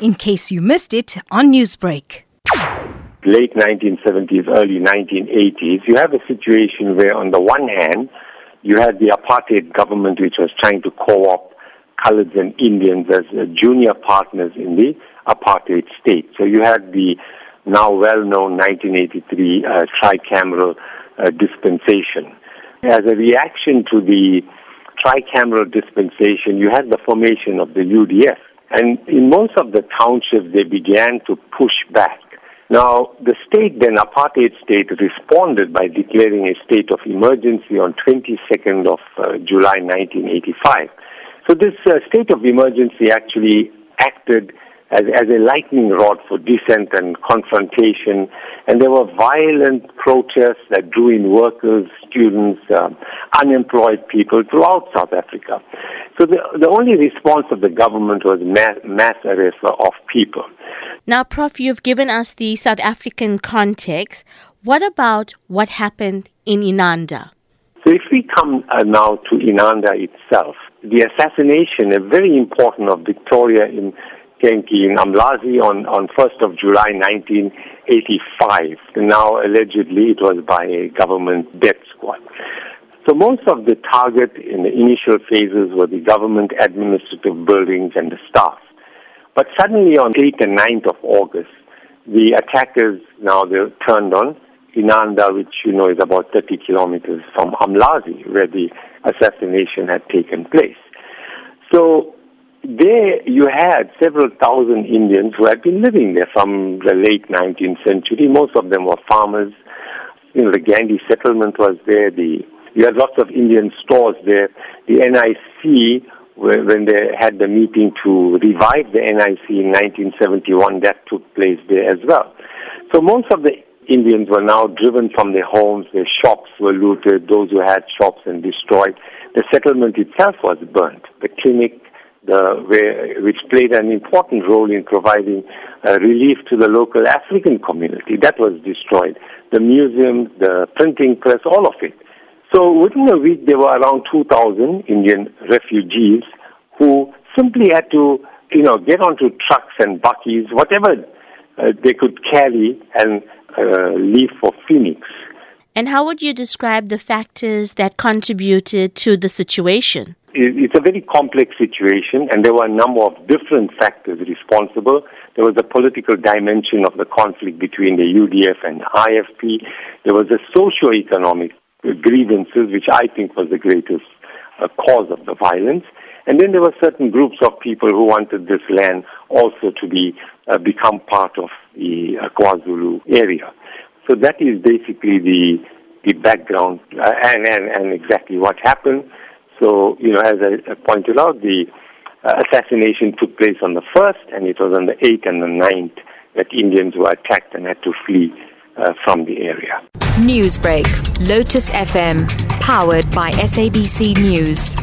in case you missed it on Newsbreak. Late 1970s, early 1980s, you have a situation where, on the one hand, you had the apartheid government which was trying to co opt coloreds and Indians as uh, junior partners in the apartheid state. So you had the now well known 1983 uh, tricameral uh, dispensation. As a reaction to the tricameral dispensation, you had the formation of the UDF. And in most of the townships, they began to push back. Now, the state, then apartheid state, responded by declaring a state of emergency on 22nd of uh, July 1985. So this uh, state of emergency actually acted as, as a lightning rod for dissent and confrontation. And there were violent protests that drew in workers, students, um, unemployed people throughout South Africa. So the, the only response of the government was mass, mass arrest of people. Now, Prof, you've given us the South African context. What about what happened in Inanda? So if we come uh, now to Inanda itself, the assassination, a very important of Victoria in Mxenge in on, on 1st of July 1985. Now, allegedly, it was by a government death squad. So most of the target in the initial phases were the government administrative buildings and the staff. But suddenly on 8th and 9th of August, the attackers now they turned on Inanda, which you know is about 30 kilometers from Umlazi, where the assassination had taken place. So there you had several thousand Indians who had been living there from the late 19th century. Most of them were farmers. You know, the Gandhi settlement was there. The you had lots of Indian stores there. The NIC, when they had the meeting to revive the NIC in 1971, that took place there as well. So most of the Indians were now driven from their homes. Their shops were looted. Those who had shops and destroyed. The settlement itself was burnt. The clinic the, which played an important role in providing uh, relief to the local African community. That was destroyed. The museum, the printing press, all of it. So within a week, there were around 2,000 Indian refugees who simply had to, you know, get onto trucks and bakkies, whatever uh, they could carry, and uh, leave for Phoenix. And how would you describe the factors that contributed to the situation? It's a very complex situation, and there were a number of different factors responsible. There was a political dimension of the conflict between the UDF and IFP. There was a socio-economic grievances, which I think was the greatest uh, cause of the violence. And then there were certain groups of people who wanted this land also to be uh, become part of the uh, KwaZulu area. So that is basically the the background uh, and, and, and exactly what happened. So, you know, as I pointed out, the uh, assassination took place on the 1st, and it was on the 8th and the 9th that Indians were attacked and had to flee uh, from the area. Newsbreak, Lotus FM, powered by SABC News.